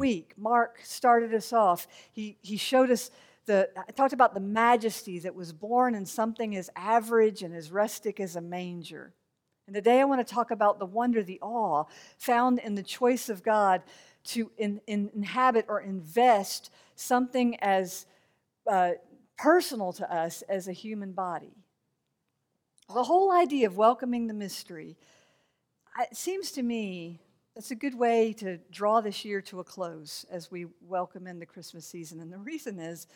week, Mark started us off. He, he showed us the, I talked about the majesty that was born in something as average and as rustic as a manger. And today I want to talk about the wonder, the awe found in the choice of God to in, in, inhabit or invest something as uh, personal to us as a human body. The whole idea of welcoming the mystery, it seems to me that's a good way to draw this year to a close as we welcome in the Christmas season. And the reason is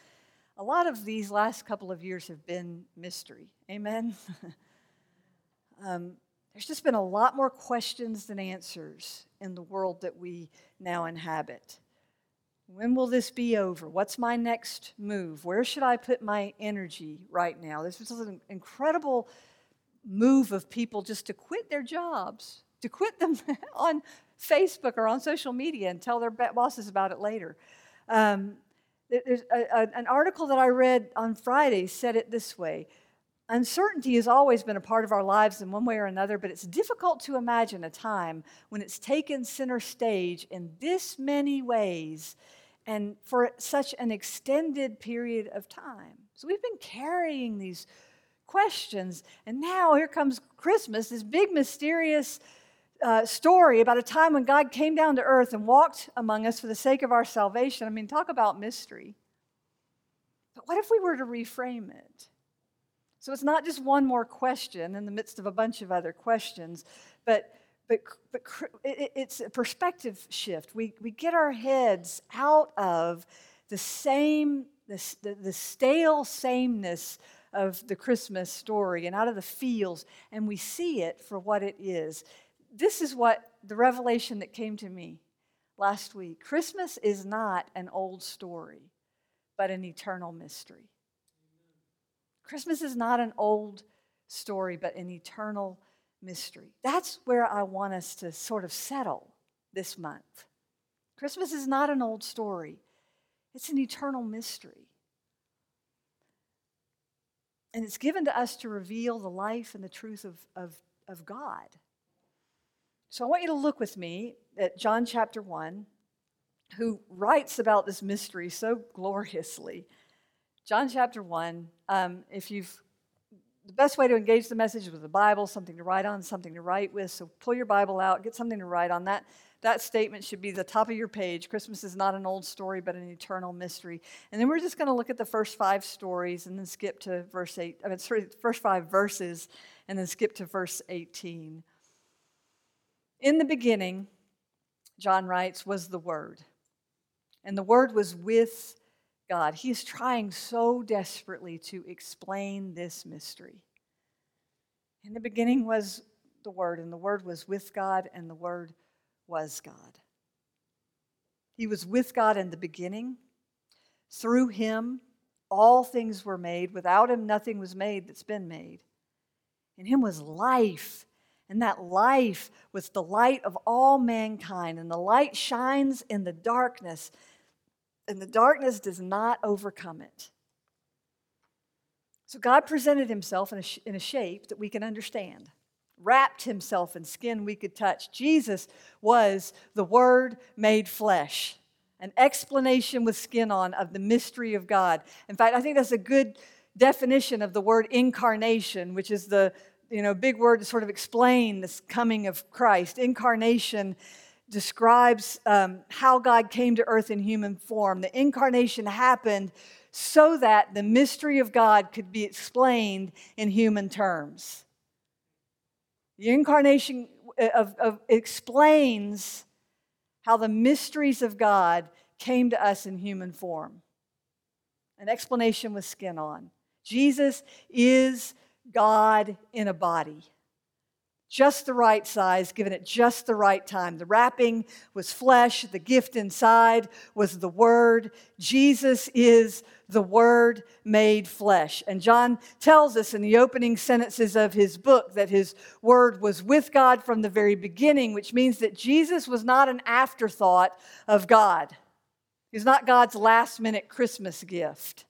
a lot of these last couple of years have been mystery. Amen? um, there's just been a lot more questions than answers in the world that we now inhabit. When will this be over? What's my next move? Where should I put my energy right now? This was an incredible move of people just to quit their jobs, to quit them on Facebook or on social media and tell their bosses about it later. Um, there's a, a, an article that I read on Friday said it this way Uncertainty has always been a part of our lives in one way or another, but it's difficult to imagine a time when it's taken center stage in this many ways and for such an extended period of time. So we've been carrying these questions, and now here comes Christmas, this big mysterious uh, story about a time when God came down to earth and walked among us for the sake of our salvation. I mean, talk about mystery. But what if we were to reframe it? So it's not just one more question in the midst of a bunch of other questions, but but, but it's a perspective shift. We, we get our heads out of the same, the, the, the stale sameness of the Christmas story and out of the feels, and we see it for what it is this is what the revelation that came to me last week. Christmas is not an old story, but an eternal mystery. Christmas is not an old story, but an eternal mystery. That's where I want us to sort of settle this month. Christmas is not an old story, it's an eternal mystery. And it's given to us to reveal the life and the truth of, of, of God. So I want you to look with me at John chapter 1, who writes about this mystery so gloriously. John chapter 1, um, if you've the best way to engage the message is with the Bible, something to write on, something to write with. So pull your Bible out, get something to write on. That, that statement should be the top of your page. Christmas is not an old story, but an eternal mystery. And then we're just going to look at the first five stories and then skip to verse 8. I mean, sorry, first five verses and then skip to verse 18. In the beginning, John writes, was the Word. And the Word was with God. He is trying so desperately to explain this mystery. In the beginning was the Word, and the Word was with God, and the Word was God. He was with God in the beginning. Through him, all things were made. Without him, nothing was made that's been made. In him was life, and that life was the light of all mankind. And the light shines in the darkness, and the darkness does not overcome it. So God presented himself in a, sh- in a shape that we can understand, wrapped himself in skin we could touch. Jesus was the Word made flesh, an explanation with skin on of the mystery of God. In fact, I think that's a good definition of the word incarnation, which is the you know, big word to sort of explain this coming of Christ. Incarnation describes um, how God came to earth in human form. The incarnation happened so that the mystery of God could be explained in human terms. The incarnation uh, of, of explains how the mysteries of God came to us in human form. An explanation with skin on. Jesus is God in a body. just the right size, given at just the right time. The wrapping was flesh, the gift inside was the Word. Jesus is the Word made flesh. And John tells us in the opening sentences of his book that his Word was with God from the very beginning, which means that Jesus was not an afterthought of God. He's not God's last minute Christmas gift.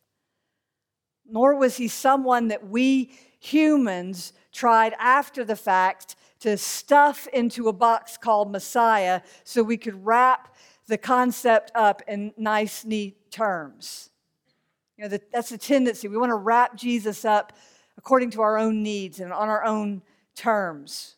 Nor was he someone that we humans tried after the fact to stuff into a box called Messiah so we could wrap the concept up in nice, neat terms. You know, that's a tendency. We want to wrap Jesus up according to our own needs and on our own terms.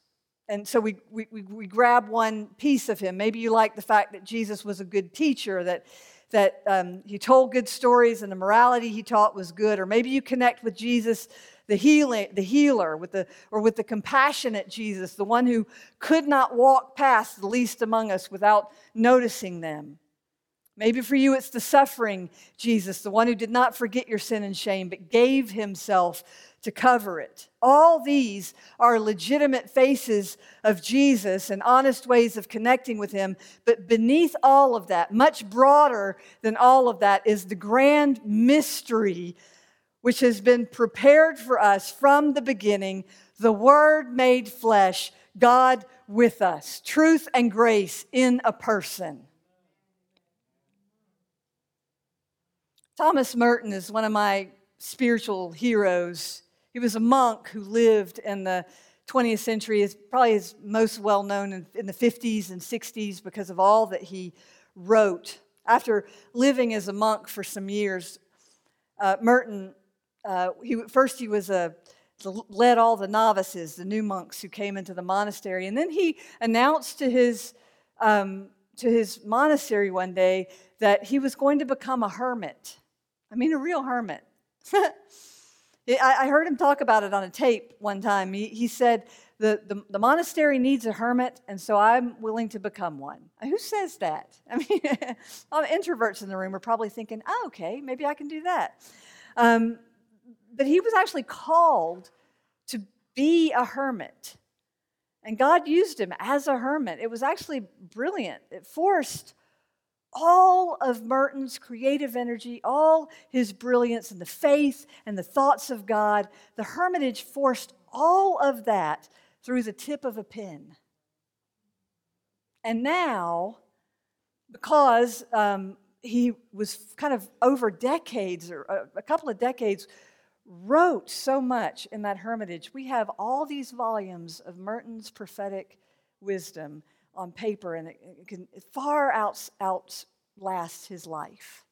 And so we, we, we grab one piece of him. Maybe you like the fact that Jesus was a good teacher, that that um, he told good stories and the morality he taught was good. Or maybe you connect with Jesus, the, healing, the healer, with the, or with the compassionate Jesus, the one who could not walk past the least among us without noticing them. Maybe for you, it's the suffering Jesus, the one who did not forget your sin and shame, but gave himself to cover it. All these are legitimate faces of Jesus and honest ways of connecting with him. But beneath all of that, much broader than all of that, is the grand mystery which has been prepared for us from the beginning the Word made flesh, God with us, truth and grace in a person. Thomas Merton is one of my spiritual heroes. He was a monk who lived in the 20th century, is probably his most well known in, in, the 50s and 60s because of all that he wrote. After living as a monk for some years, uh, Merton, uh, he, first he was a led all the novices, the new monks who came into the monastery, and then he announced to his um, to his monastery one day that he was going to become a hermit. I mean, a real hermit. I heard him talk about it on a tape one time. He, said, the, the, the, monastery needs a hermit, and so I'm willing to become one. Who says that? I mean, all the introverts in the room are probably thinking, oh, okay, maybe I can do that. Um, but he was actually called to be a hermit. And God used him as a hermit. It was actually brilliant. It forced all of Merton's creative energy, all his brilliance and the faith and the thoughts of God, the hermitage forced all of that through the tip of a pen. And now, because um, he was kind of over decades or a couple of decades, wrote so much in that hermitage, we have all these volumes of Merton's prophetic wisdom on paper, and it, can far out, outlast his life.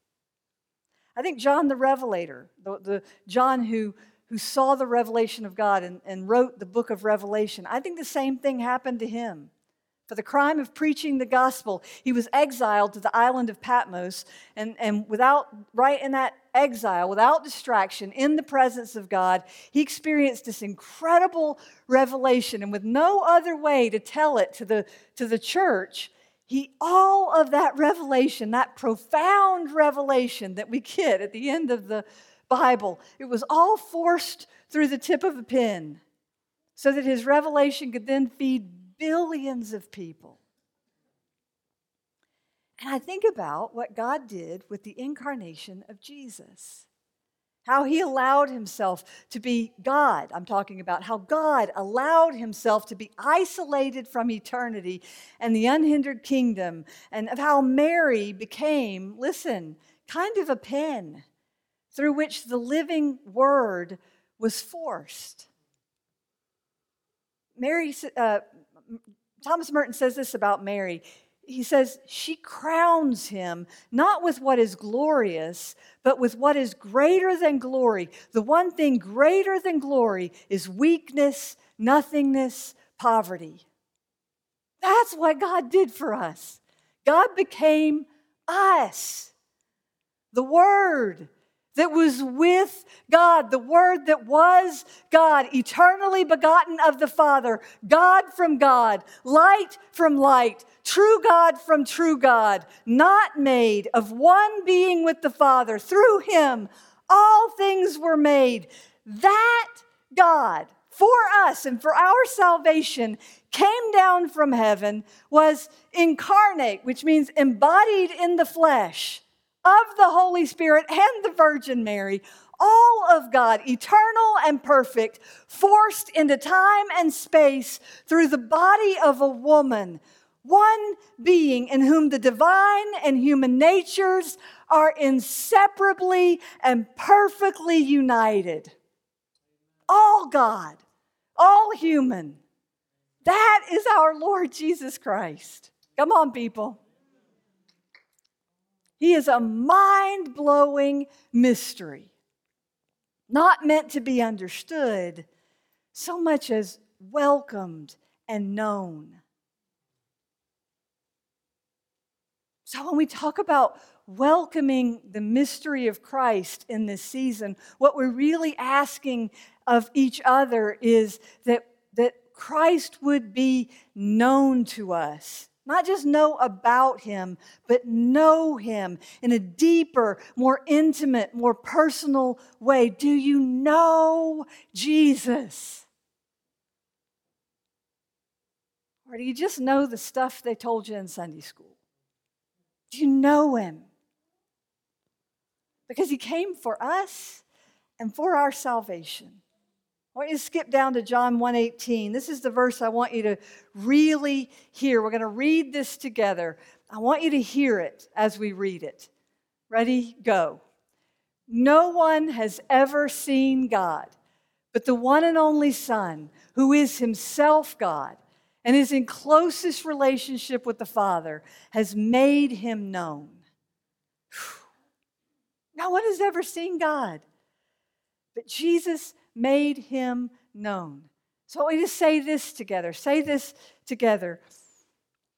I think John the Revelator, the, the John who, who saw the revelation of God and, and wrote the book of Revelation, I think the same thing happened to him. For the crime of preaching the gospel, he was exiled to the island of Patmos, and, and without, right in that exile, without distraction, in the presence of God, he experienced this incredible revelation. And with no other way to tell it to the, to the church, he, all of that revelation, that profound revelation that we get at the end of the Bible, it was all forced through the tip of a pen so that his revelation could then feed billions of people. And I think about what God did with the incarnation of Jesus. How he allowed himself to be God. I'm talking about how God allowed himself to be isolated from eternity and the unhindered kingdom, and of how Mary became, listen, kind of a pen through which the living word was forced. Mary, uh, Thomas Merton says this about Mary. He says, she crowns him not with what is glorious, but with what is greater than glory. The one thing greater than glory is weakness, nothingness, poverty. That's what God did for us. God became us. The Word that was with God, the Word that was God, eternally begotten of the Father, God from God, light from light, true God from true God, not made of one being with the Father. Through Him, all things were made. That God for us and for our salvation came down from heaven, was incarnate, which means embodied in the flesh of the Holy Spirit and the Virgin Mary, all of God, eternal and perfect, forced into time and space through the body of a woman, one being in whom the divine and human natures are inseparably and perfectly united. All God, all human. That is our Lord Jesus Christ. Come on, people. He is a mind blowing mystery, not meant to be understood so much as welcomed and known. So, when we talk about welcoming the mystery of Christ in this season, what we're really asking of each other is that, that Christ would be known to us. Not just know about him, but know him in a deeper, more intimate, more personal way. Do you know Jesus? Or do you just know the stuff they told you in Sunday school? Do you know him? Because he came for us and for our salvation. I want you to skip down to John 1:18. This is the verse I want you to really hear. We're going to read this together. I want you to hear it as we read it. Ready? Go. No one has ever seen God, but the one and only Son, who is himself God and is in closest relationship with the Father, has made him known. No one has ever seen God, but Jesus made him known. So we just say this together. Say this together.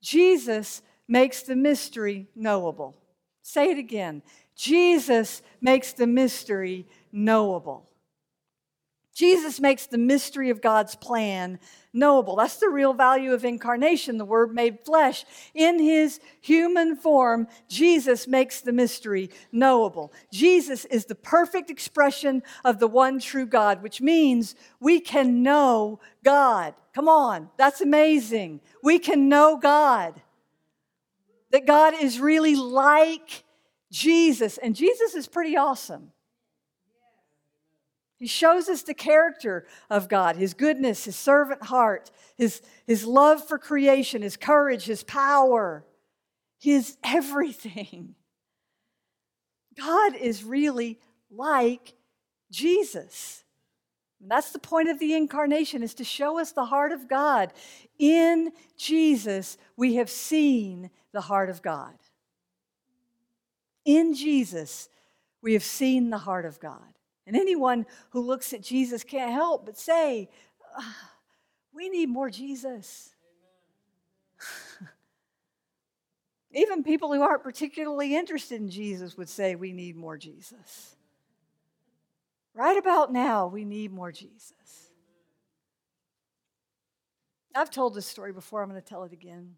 Jesus makes the mystery knowable. Say it again. Jesus makes the mystery knowable. Jesus makes the mystery of God's plan knowable. That's the real value of incarnation, the Word made flesh. In his human form, Jesus makes the mystery knowable. Jesus is the perfect expression of the one true God, which means we can know God. Come on, that's amazing. We can know God. That God is really like Jesus, and Jesus is pretty awesome. He shows us the character of God, his goodness, his servant heart, his, his love for creation, his courage, his power, his everything. God is really like Jesus. And that's the point of the incarnation is to show us the heart of God. In Jesus, we have seen the heart of God. In Jesus, we have seen the heart of God. And anyone who looks at Jesus can't help but say, ah, We need more Jesus. Even people who aren't particularly interested in Jesus would say, We need more Jesus. Right about now, we need more Jesus. I've told this story before, I'm going to tell it again.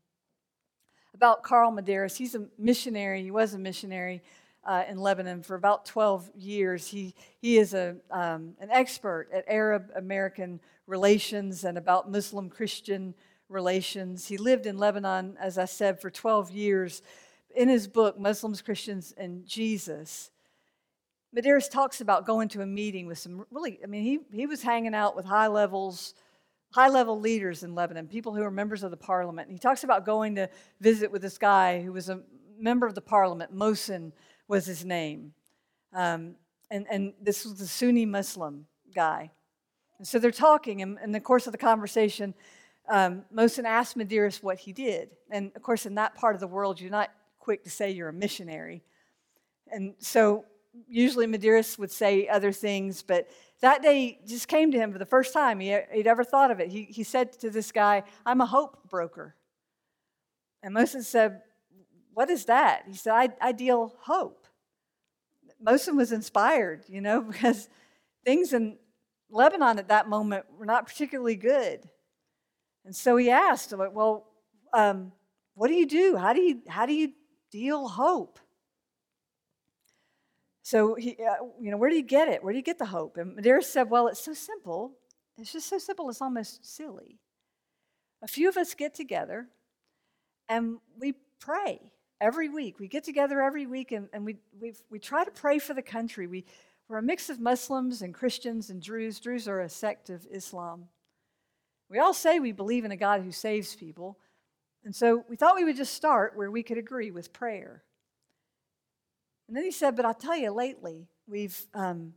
About Carl Medearis. He's a missionary, he was a missionary uh, in Lebanon for about 12 years. He, he is a, um, an expert at Arab American relations and about Muslim Christian relations. He lived in Lebanon, as I said, for 12 years. In his book, Muslims, Christians, and Jesus, Medearis talks about going to a meeting with some really, I mean, he, he was hanging out with high levels, high level leaders in Lebanon, people who are members of the parliament. And he talks about going to visit with this guy who was a member of the parliament, Mohsen was his name. Um, and, and this was a Sunni Muslim guy. And so they're talking, and in the course of the conversation, um, asked Medearis what he did. And of course, in that part of the world, you're not quick to say you're a missionary. And so usually Medearis would say other things, but that day just came to him for the first time. He, would ever thought of it. He, he said to this guy, I'm a hope broker. And Mohsen said, What is that? He said, I, I deal hope. Mohsen was inspired, you know, because things in Lebanon at that moment were not particularly good. And so he asked, Well, um, what do you do? How do you, how do you deal hope? So he, uh, you know, where do you get it? Where do you get the hope? And Medearis said, Well, it's so simple. It's just so simple, it's almost silly. A few of us get together and we pray every week. We get together every week and, and we, we we try to pray for the country. We, we're a mix of Muslims and Christians and Druze. Druze are a sect of Islam. We all say we believe in a God who saves people. And so we thought we would just start where we could agree with prayer. And then he said, But I'll tell you, lately, we've, um,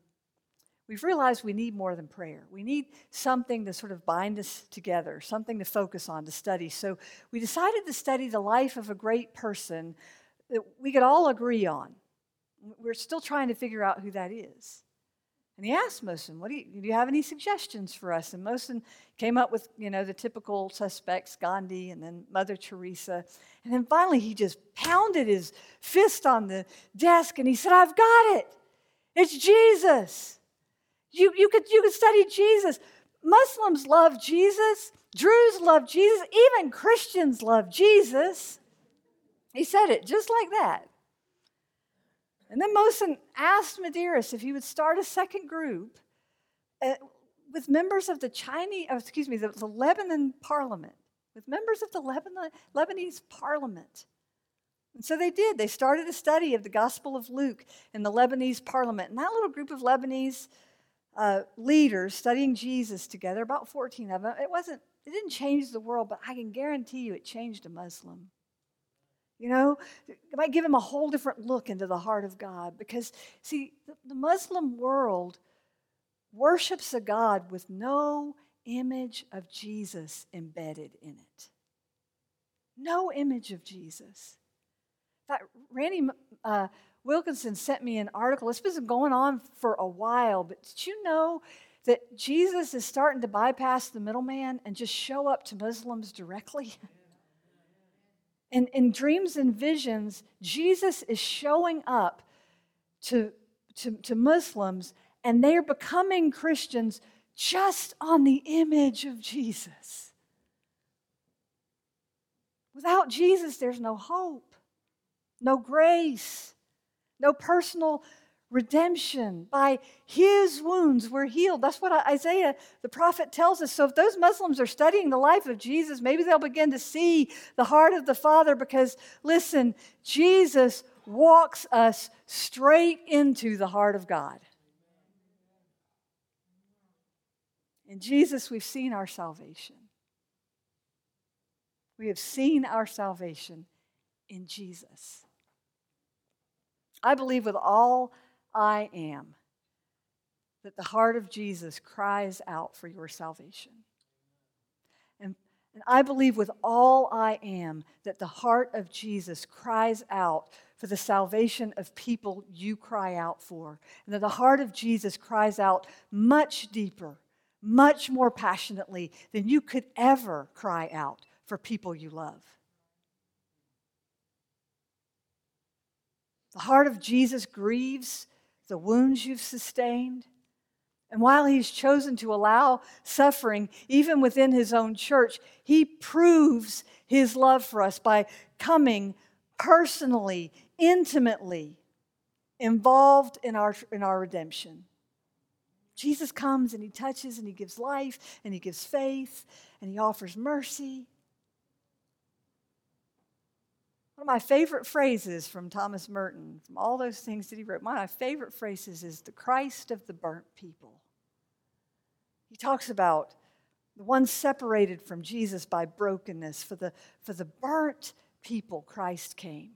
we've realized we need more than prayer. We need something to sort of bind us together, something to focus on, to study. So we decided to study the life of a great person that we could all agree on. We're still trying to figure out who that is. And he asked Mohsen, what do you, do you have any suggestions for us? And Mohsen came up with, you know, the typical suspects, Gandhi and then Mother Teresa. And then finally he just pounded his fist on the desk and he said, I've got it. It's Jesus. You, you, could, you could study Jesus. Muslims love Jesus. Druze love Jesus. Even Christians love Jesus. He said it just like that. And then Mohsen asked Medearis if he would start a second group uh, with members of the Chinese, oh, excuse me, the, the, Lebanon parliament, with members of the Lebanon, Lebanese parliament. And so they did. They started a study of the Gospel of Luke in the Lebanese parliament. And that little group of Lebanese uh, leaders studying Jesus together, about 14 of them, it wasn't, it didn't change the world, but I can guarantee you it changed a Muslim. You know, it might give him a whole different look into the heart of God because, see, the Muslim world worships a God with no image of Jesus embedded in it. No image of Jesus. In fact, Randy uh, Wilkinson sent me an article. It's been going on for a while, but did you know that Jesus is starting to bypass the middleman and just show up to Muslims directly? And in dreams and visions, Jesus is showing up to, to, to Muslims, and they are becoming Christians just on the image of Jesus. Without Jesus, there's no hope, no grace, no personal redemption. By his wounds, we're healed. That's what Isaiah, the prophet, tells us. So if those Muslims are studying the life of Jesus, maybe they'll begin to see the heart of the Father because, listen, Jesus walks us straight into the heart of God. In Jesus, we've seen our salvation. We have seen our salvation in Jesus. I believe with all I am, that the heart of Jesus cries out for your salvation. And, and I believe with all I am that the heart of Jesus cries out for the salvation of people you cry out for. And that the heart of Jesus cries out much deeper, much more passionately than you could ever cry out for people you love. The heart of Jesus grieves the wounds you've sustained. And while he's chosen to allow suffering, even within his own church, he proves his love for us by coming personally, intimately involved in our, in our redemption. Jesus comes and he touches and he gives life and he gives faith and he offers mercy One of my favorite phrases from Thomas Merton, from all those things that he wrote, one of my favorite phrases is the Christ of the burnt people. He talks about the one separated from Jesus by brokenness. For the, for the burnt people, Christ came.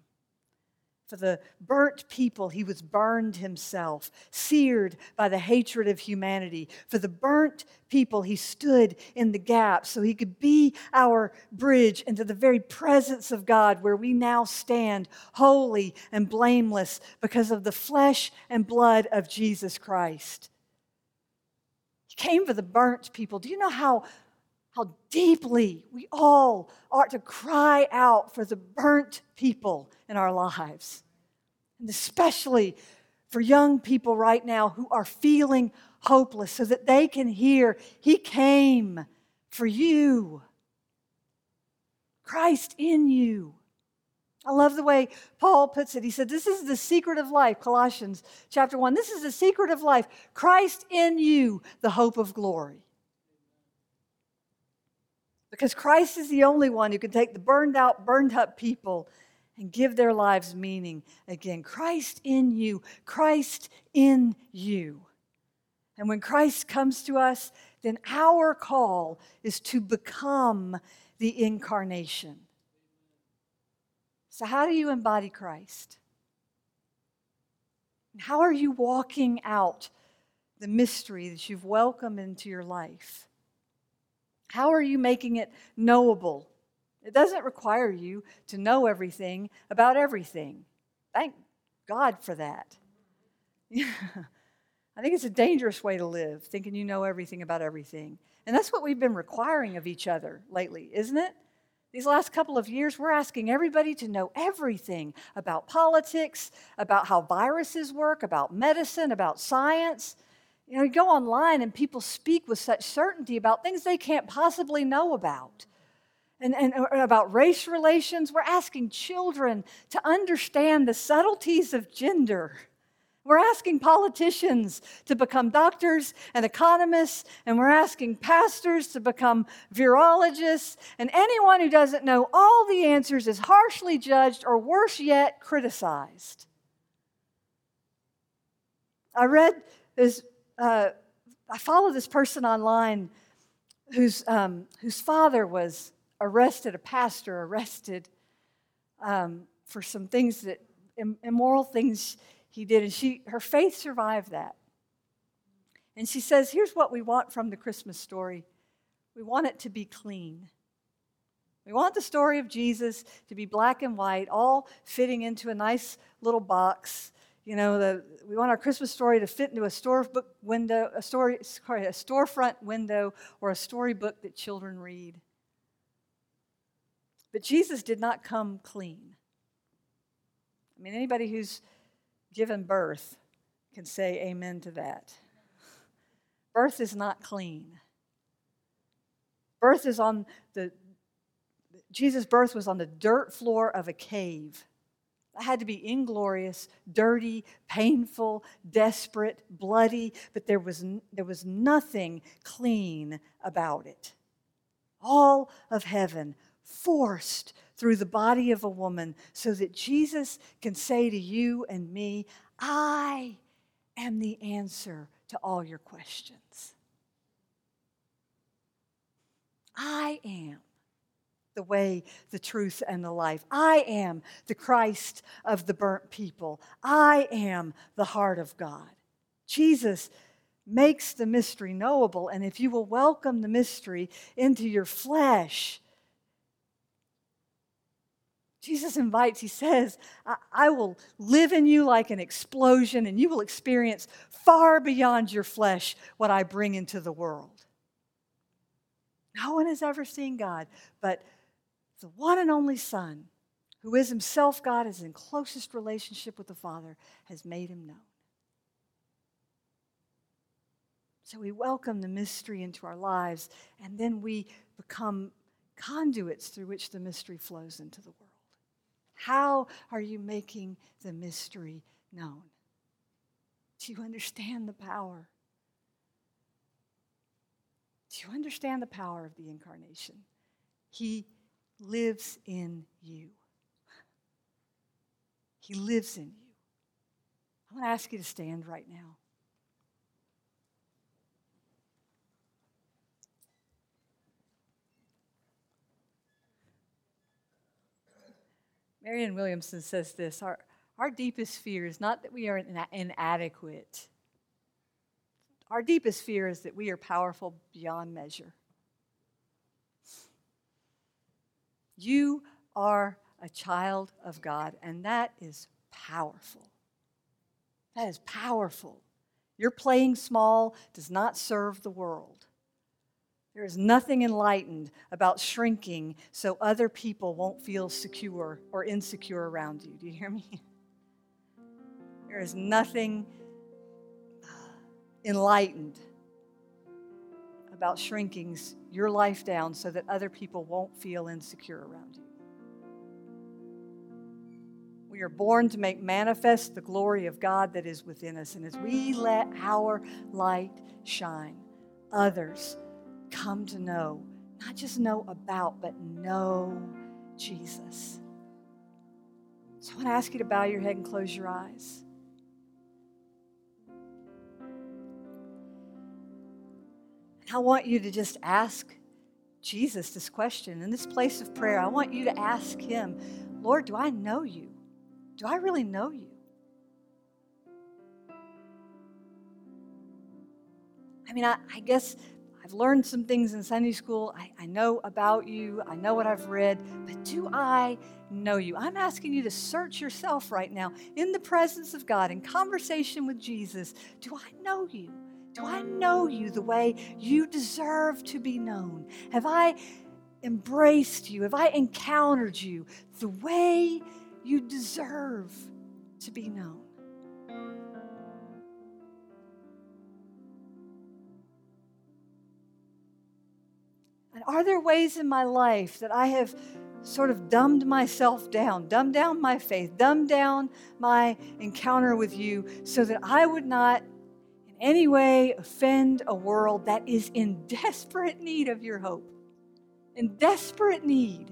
For the burnt people, he was burned himself, seared by the hatred of humanity. For the burnt people, he stood in the gap so he could be our bridge into the very presence of God where we now stand holy and blameless because of the flesh and blood of Jesus Christ. He came for the burnt people. Do you know how how deeply we all ought to cry out for the burnt people in our lives. And especially for young people right now who are feeling hopeless, so that they can hear, He came for you. Christ in you. I love the way Paul puts it. He said, This is the secret of life, Colossians chapter 1. This is the secret of life. Christ in you, the hope of glory. Because Christ is the only one who can take the burned out, burned up people and give their lives meaning again. Christ in you, Christ in you. And when Christ comes to us, then our call is to become the incarnation. So, how do you embody Christ? How are you walking out the mystery that you've welcomed into your life? How are you making it knowable? It doesn't require you to know everything about everything. Thank God for that. I think it's a dangerous way to live, thinking you know everything about everything. And that's what we've been requiring of each other lately, isn't it? These last couple of years, we're asking everybody to know everything about politics, about how viruses work, about medicine, about science. You know, you go online and people speak with such certainty about things they can't possibly know about. And, and uh, about race relations, we're asking children to understand the subtleties of gender. We're asking politicians to become doctors and economists, and we're asking pastors to become virologists, and anyone who doesn't know all the answers is harshly judged or worse yet, criticized. I read this, uh, I follow this person online whose, um, whose father was arrested, a pastor arrested um, for some things that, immoral things he did. And she, her faith survived that. And she says, Here's what we want from the Christmas story we want it to be clean. We want the story of Jesus to be black and white, all fitting into a nice little box. You know, the, we want our Christmas story to fit into a storebook window, a story, sorry, a storefront window, or a storybook that children read. But Jesus did not come clean. I mean, anybody who's given birth can say amen to that. Birth is not clean. Birth is on the, Jesus' birth was on the dirt floor of a cave. It had to be inglorious, dirty, painful, desperate, bloody, but there was, there was nothing clean about it. All of heaven forced through the body of a woman so that Jesus can say to you and me, I am the answer to all your questions. I am the way, the truth, and the life. I am the Christ of the burnt people. I am the heart of God. Jesus makes the mystery knowable, and if you will welcome the mystery into your flesh, Jesus invites, he says, I, I, will live in you like an explosion, and you will experience far beyond your flesh what I bring into the world. No one has ever seen God, but the one and only Son, who is himself God, is in closest relationship with the Father, has made him known. So we welcome the mystery into our lives, and then we become conduits through which the mystery flows into the world. How are you making the mystery known? Do you understand the power? Do you understand the power of the incarnation? He lives in you. He lives in you. I want to ask you to stand right now. Marianne Williamson says this our, our deepest fear is not that we are inadequate, our deepest fear is that we are powerful beyond measure. You are a child of God, and that is powerful. That is powerful. Your playing small does not serve the world. There is nothing enlightened about shrinking so other people won't feel secure or insecure around you. Do you hear me? There is nothing uh, enlightened about shrinking your life down so that other people won't feel insecure around you. We are born to make manifest the glory of God that is within us. And as we let our light shine, others come to know Not just know about, but know Jesus. So I want to ask you to bow your head and close your eyes. I want you to just ask Jesus this question. In this place of prayer, I want you to ask Him, Lord, do I know you? Do I really know you? I mean, I, I guess I've learned some things in Sunday school. I, I know about you. I know what I've read. But do I know you? I'm asking you to search yourself right now in the presence of God, in conversation with Jesus. Do I know you? Do I know you the way you deserve to be known? Have I embraced you? Have I encountered you the way you deserve to be known? And are there ways in my life that I have sort of dumbed myself down, dumbed down my faith, dumbed down my encounter with you so that I would not in any way offend a world that is in desperate need of your hope, in desperate need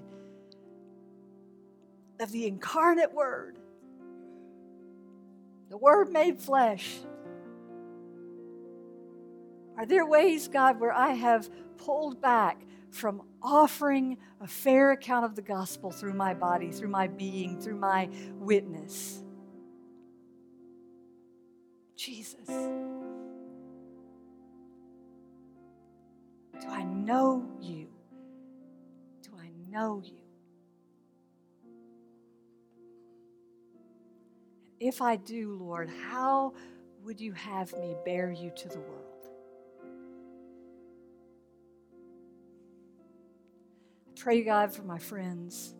of the incarnate Word, the Word made flesh? Are there ways, God, where I have pulled back from offering a fair account of the gospel through my body, through my being, through my witness. Jesus. Do I know you? Do I know you? If I do, Lord, how would you have me bear you to the world? I pray, God, for my friends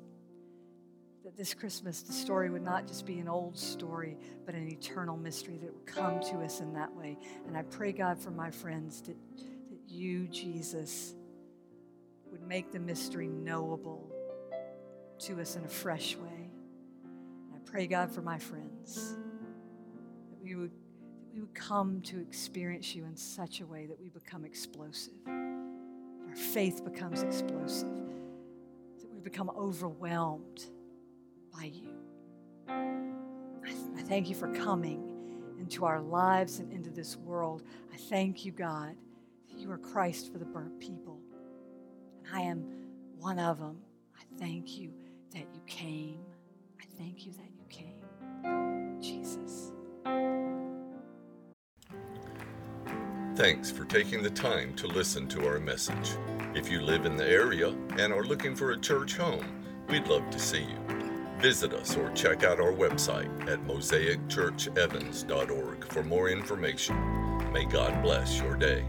that this Christmas the story would not just be an old story, but an eternal mystery that would come to us in that way. And I pray, God, for my friends that you, Jesus, would make the mystery knowable to us in a fresh way. And I pray, God, for my friends that we would, that we would come to experience you in such a way that we become explosive. Our faith becomes explosive that we become overwhelmed by you. I thank you for coming into our lives and into this world. I thank you, God, you are Christ for the burnt people. And I am one of them. I thank you that you came. I thank you that you came. Jesus. Thanks for taking the time to listen to our message. If you live in the area and are looking for a church home, we'd love to see you. Visit us or check out our website at mosaicchurchevans.org for more information. May God bless your day.